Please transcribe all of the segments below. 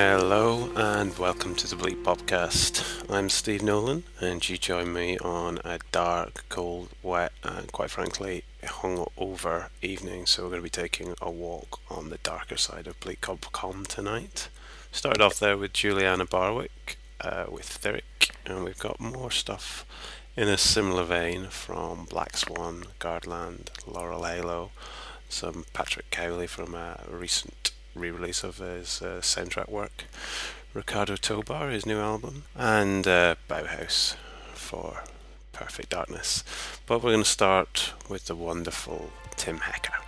Hello and welcome to the Bleak Podcast. I'm Steve Nolan, and you join me on a dark, cold, wet, and quite frankly, hungover evening. So we're going to be taking a walk on the darker side of Bleak Com tonight. Started off there with Juliana Barwick uh, with Theric, and we've got more stuff in a similar vein from Black Swan, Gardland, Laurel Halo, some Patrick Cowley from a recent re-release of his uh, soundtrack work, Ricardo Tobar, his new album, and uh, Bauhaus for Perfect Darkness. But we're going to start with the wonderful Tim Hecker.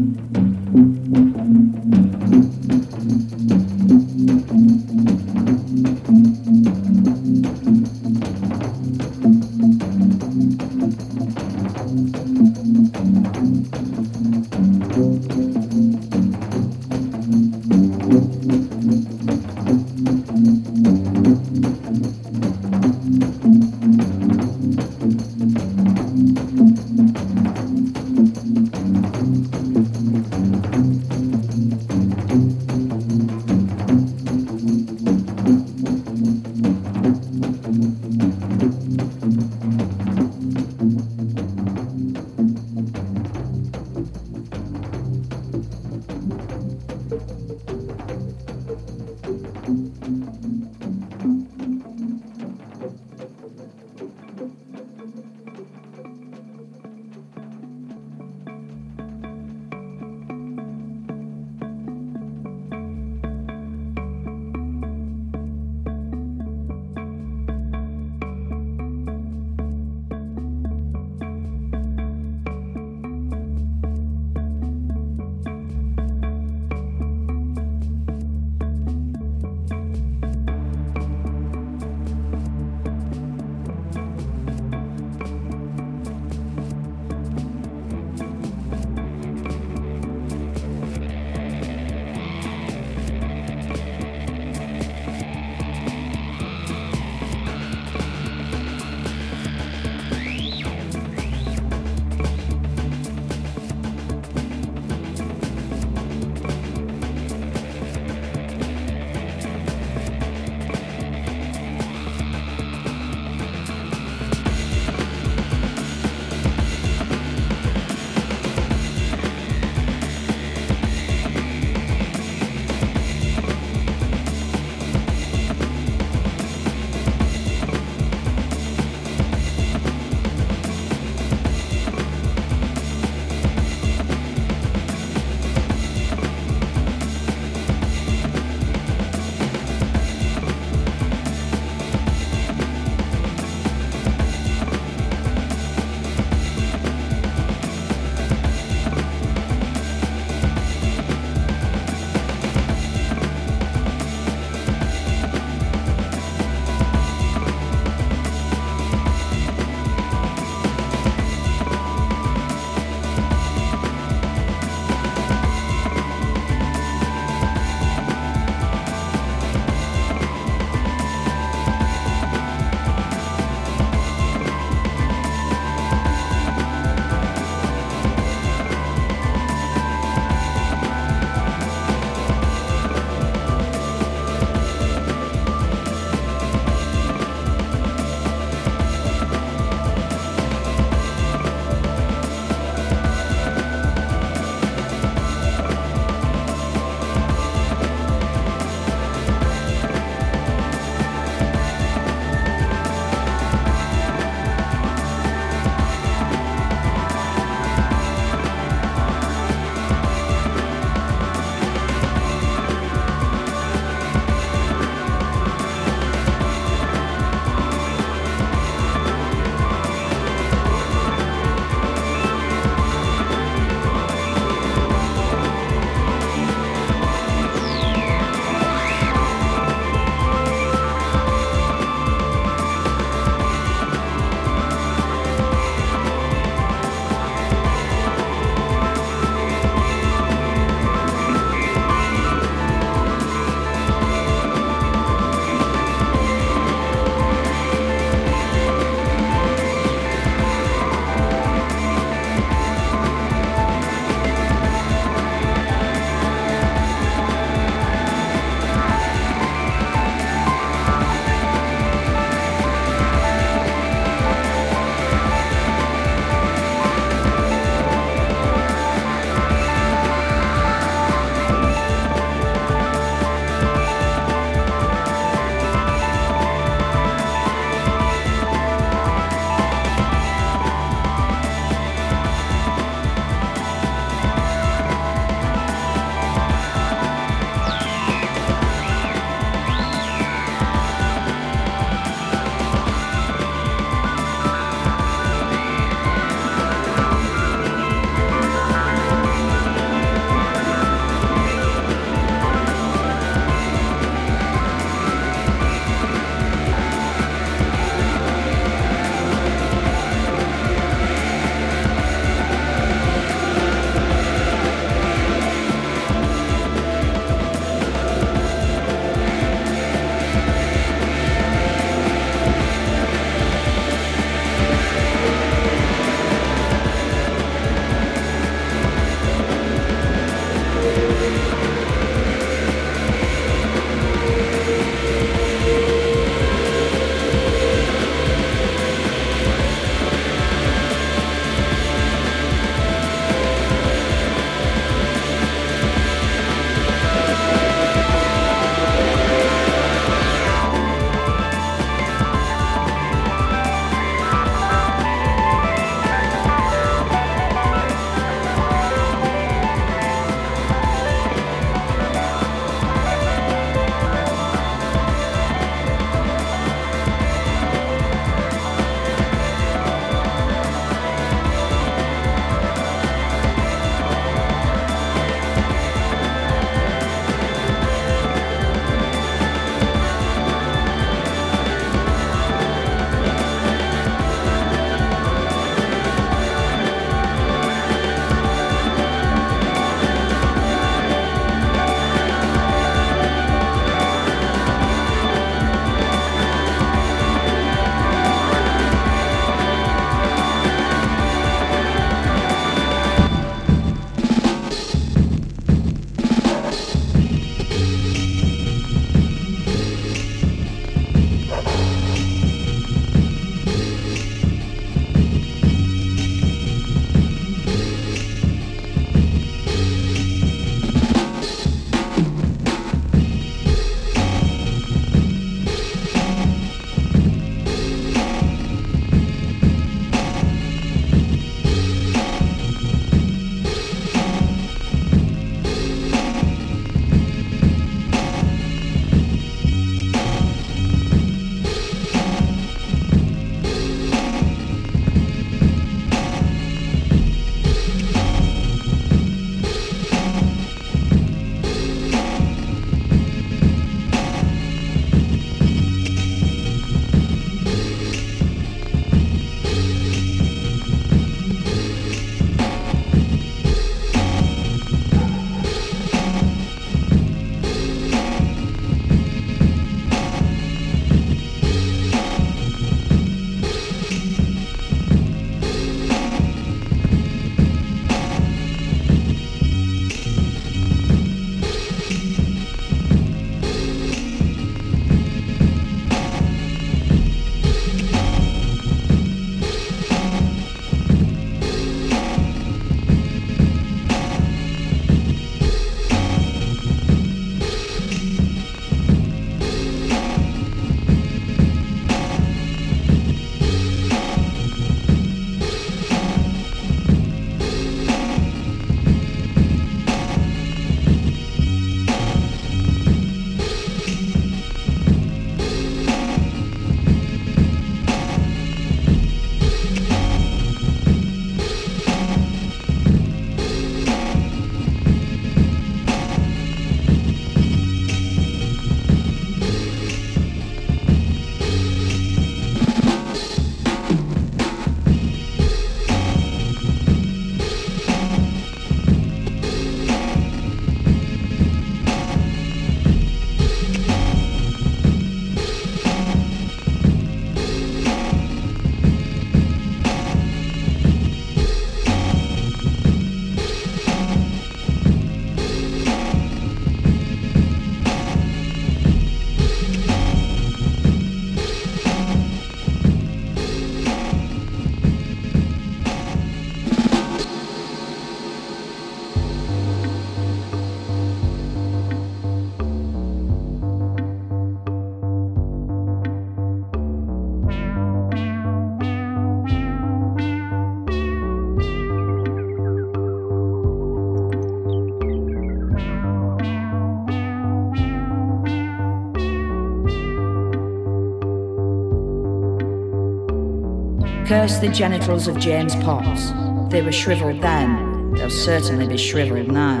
Curse the genitals of James Potts. They were shriveled then, they'll certainly be shriveled now.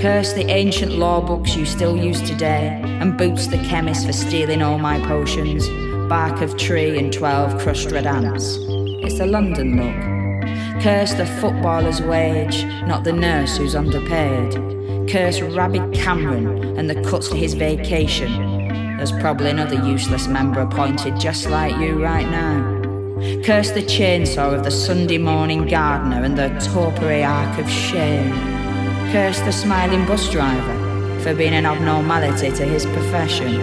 Curse the ancient law books you still use today, and boots the chemist for stealing all my potions, bark of tree and twelve crushed red ants. It's the London look. Curse the footballer's wage, not the nurse who's underpaid. Curse Rabid Cameron and the cuts to his vacation. There's probably another useless member appointed just like you right now. Curse the chainsaw of the Sunday morning gardener and the torpore arc of shame. Curse the smiling bus driver for being an abnormality to his profession.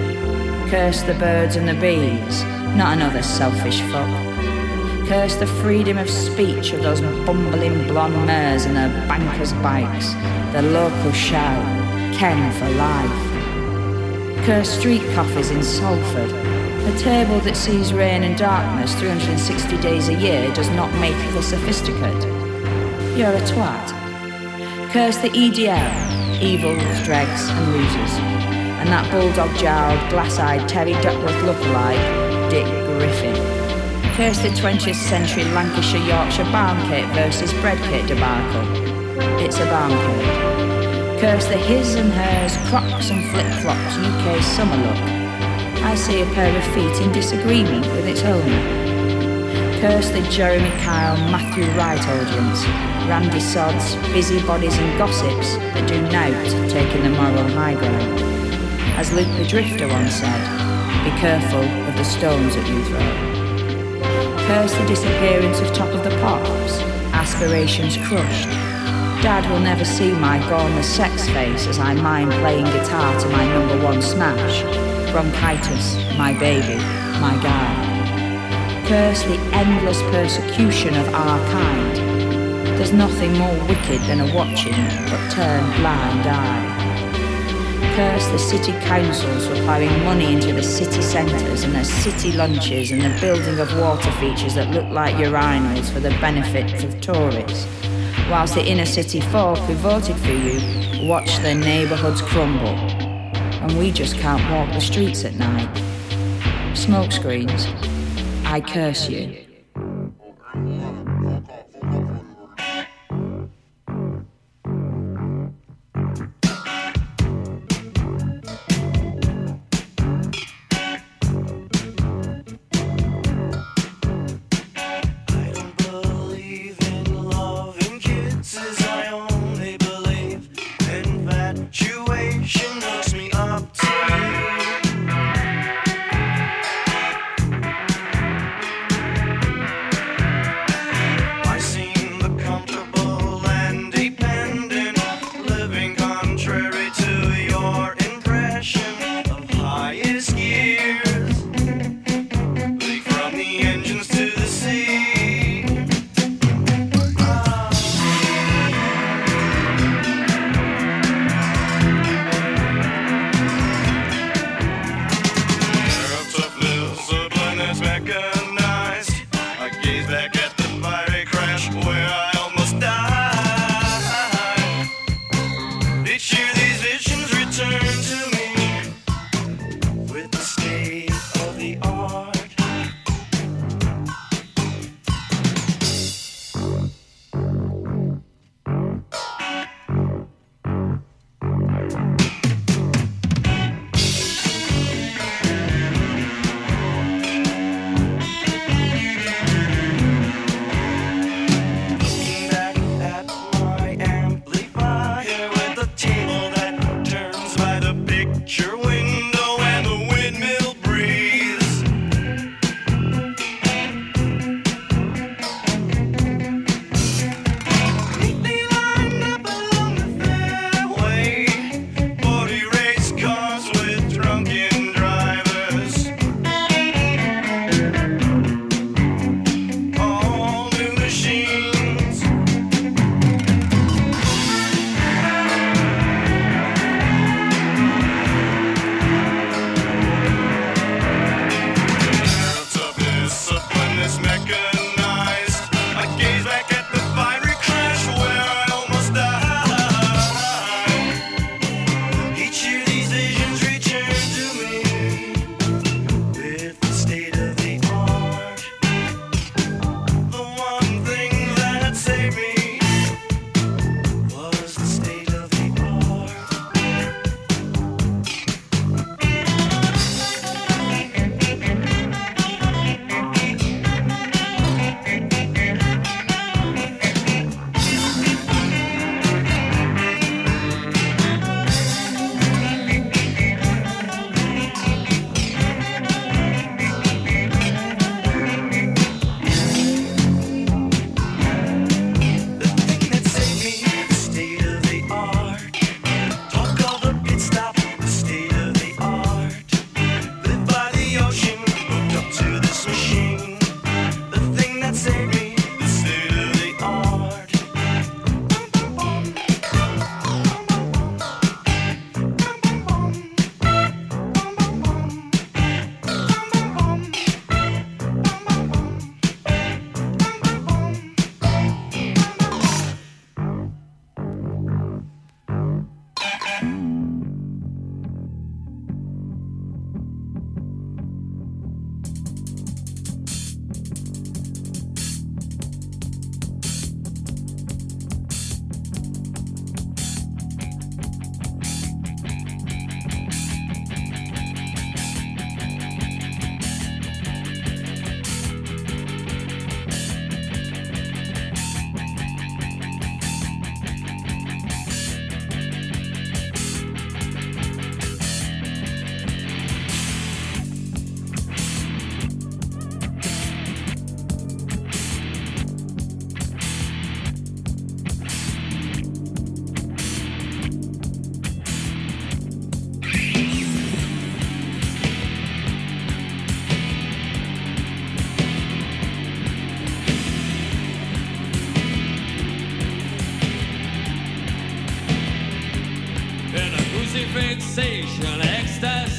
Curse the birds and the bees, not another selfish fuck. Curse the freedom of speech of those bumbling blonde mares and their bankers' bikes, the local shout, Ken for life. Curse street coffees in Salford a table that sees rain and darkness 360 days a year does not make the sophisticate. You're a twat. Curse the EDL, evils, dregs, and losers. And that bulldog jowled, glass eyed Terry Duckworth lookalike, Dick Griffin. Curse the 20th century Lancashire Yorkshire barm cake versus bread cake debacle. It's a barm cake. Curse the his and hers, crocs and flip flops UK summer look I see a pair of feet in disagreement with its owner. Curse the Jeremy Kyle, Matthew Wright audience, randy sods, busybodies and gossips that do nout taking the moral high ground. As Luke the Drifter once said, be careful of the stones that you throw. Curse the disappearance of Top of the Pops, aspirations crushed. Dad will never see my gormless sex face as I mind playing guitar to my number one smash bronchitis, my baby, my guy. Curse the endless persecution of our kind. There's nothing more wicked than a watching but turned blind eye. Curse the city councils for plowing money into the city centres and the city lunches and the building of water features that look like urinals for the benefit of tourists whilst the inner city folk who voted for you watch their neighbourhoods crumble and we just can't walk the streets at night. Smoke screens, I curse you.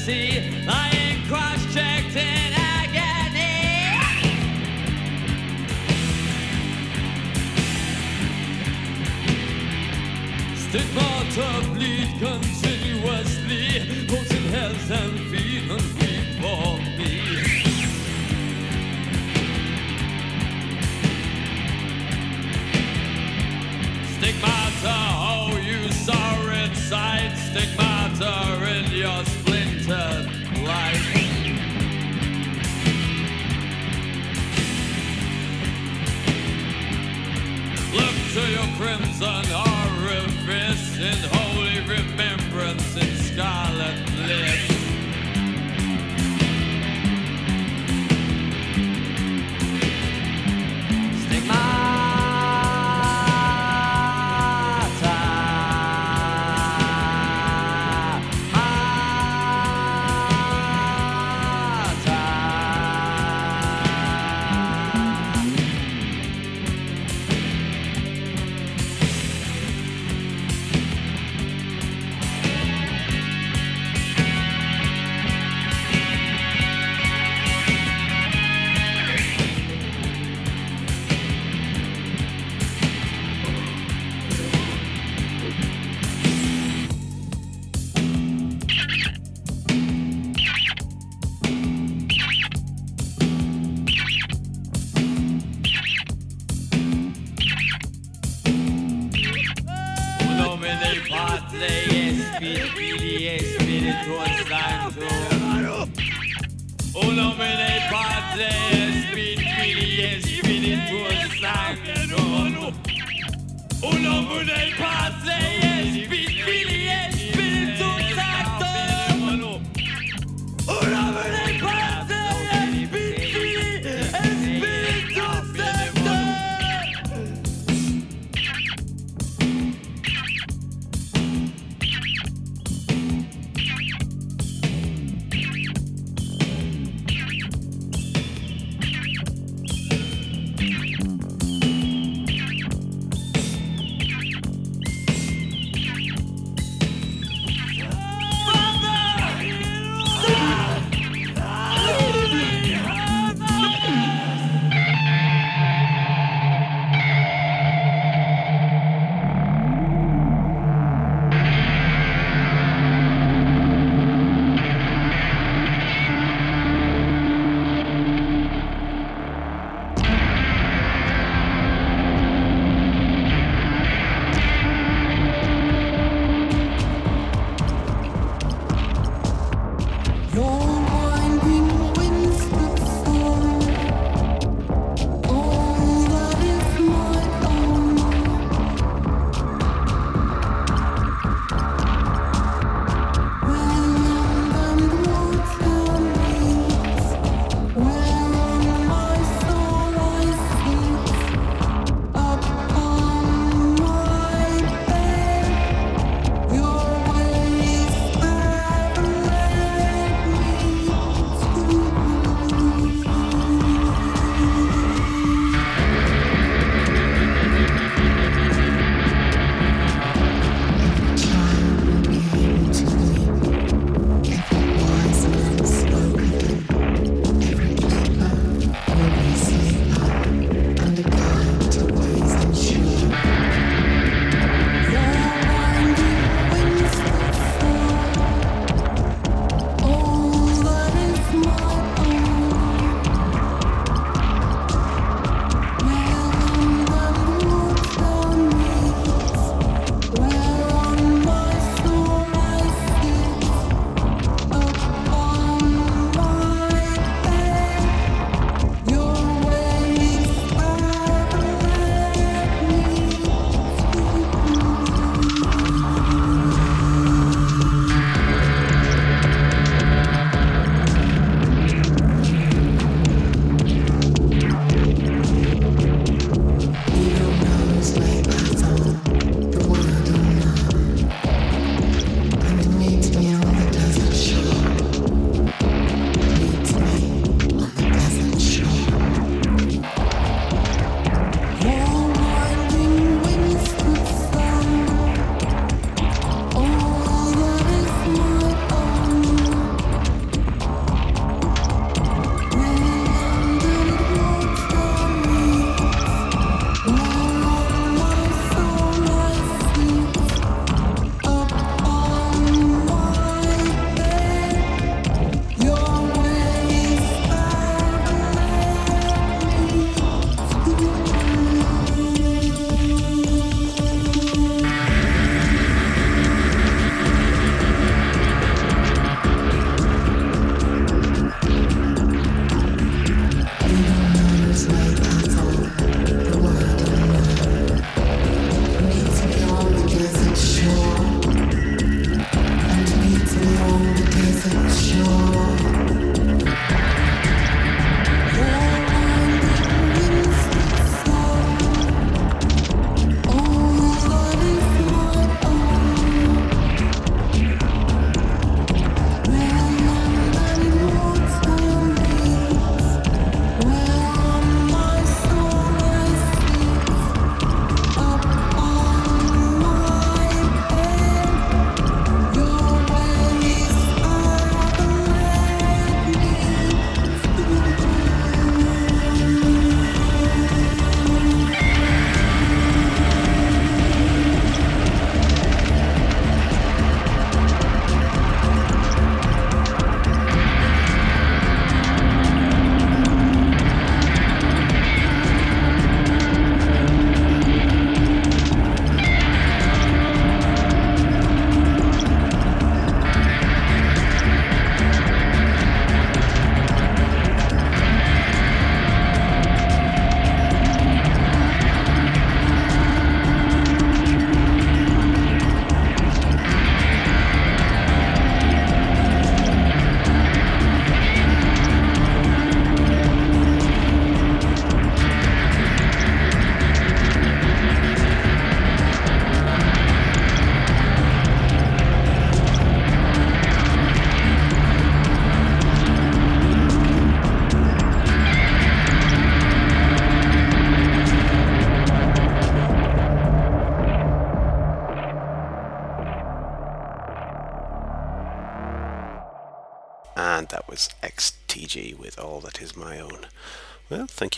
Ecstasy,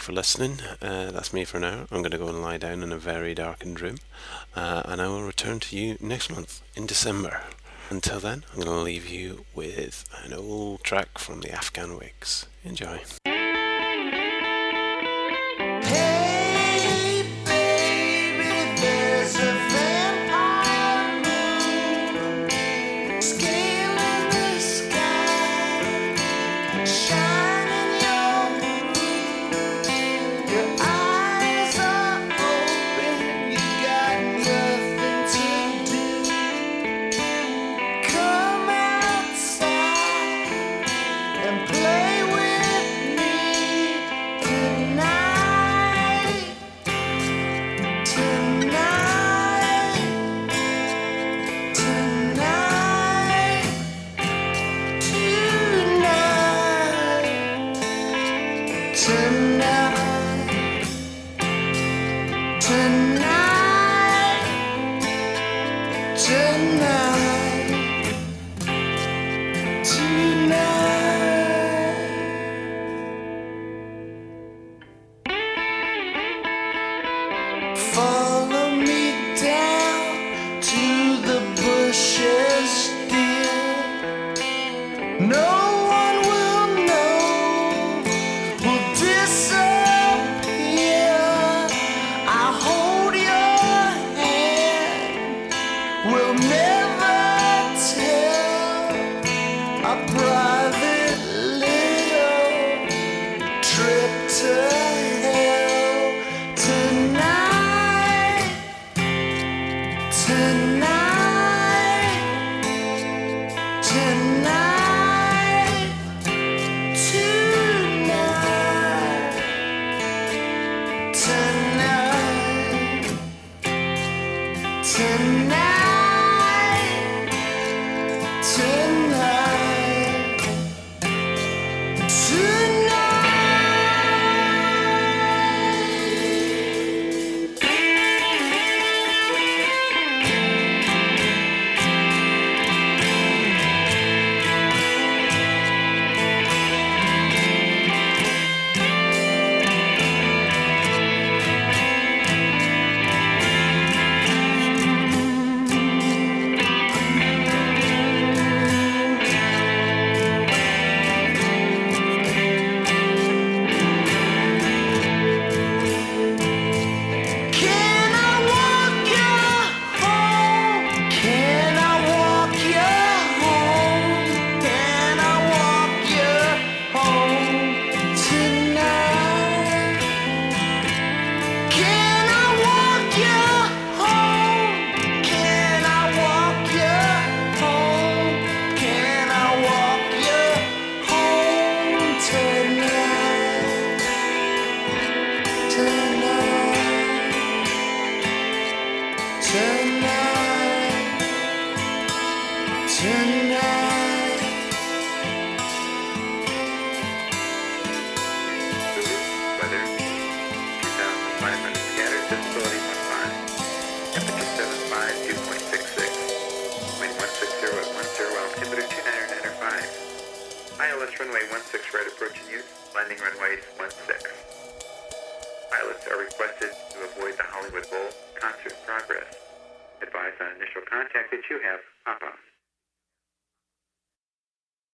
you for listening. Uh, that's me for now. I'm going to go and lie down in a very darkened room, uh, and I will return to you next month in December. Until then, I'm going to leave you with an old track from the Afghan Whigs. Enjoy.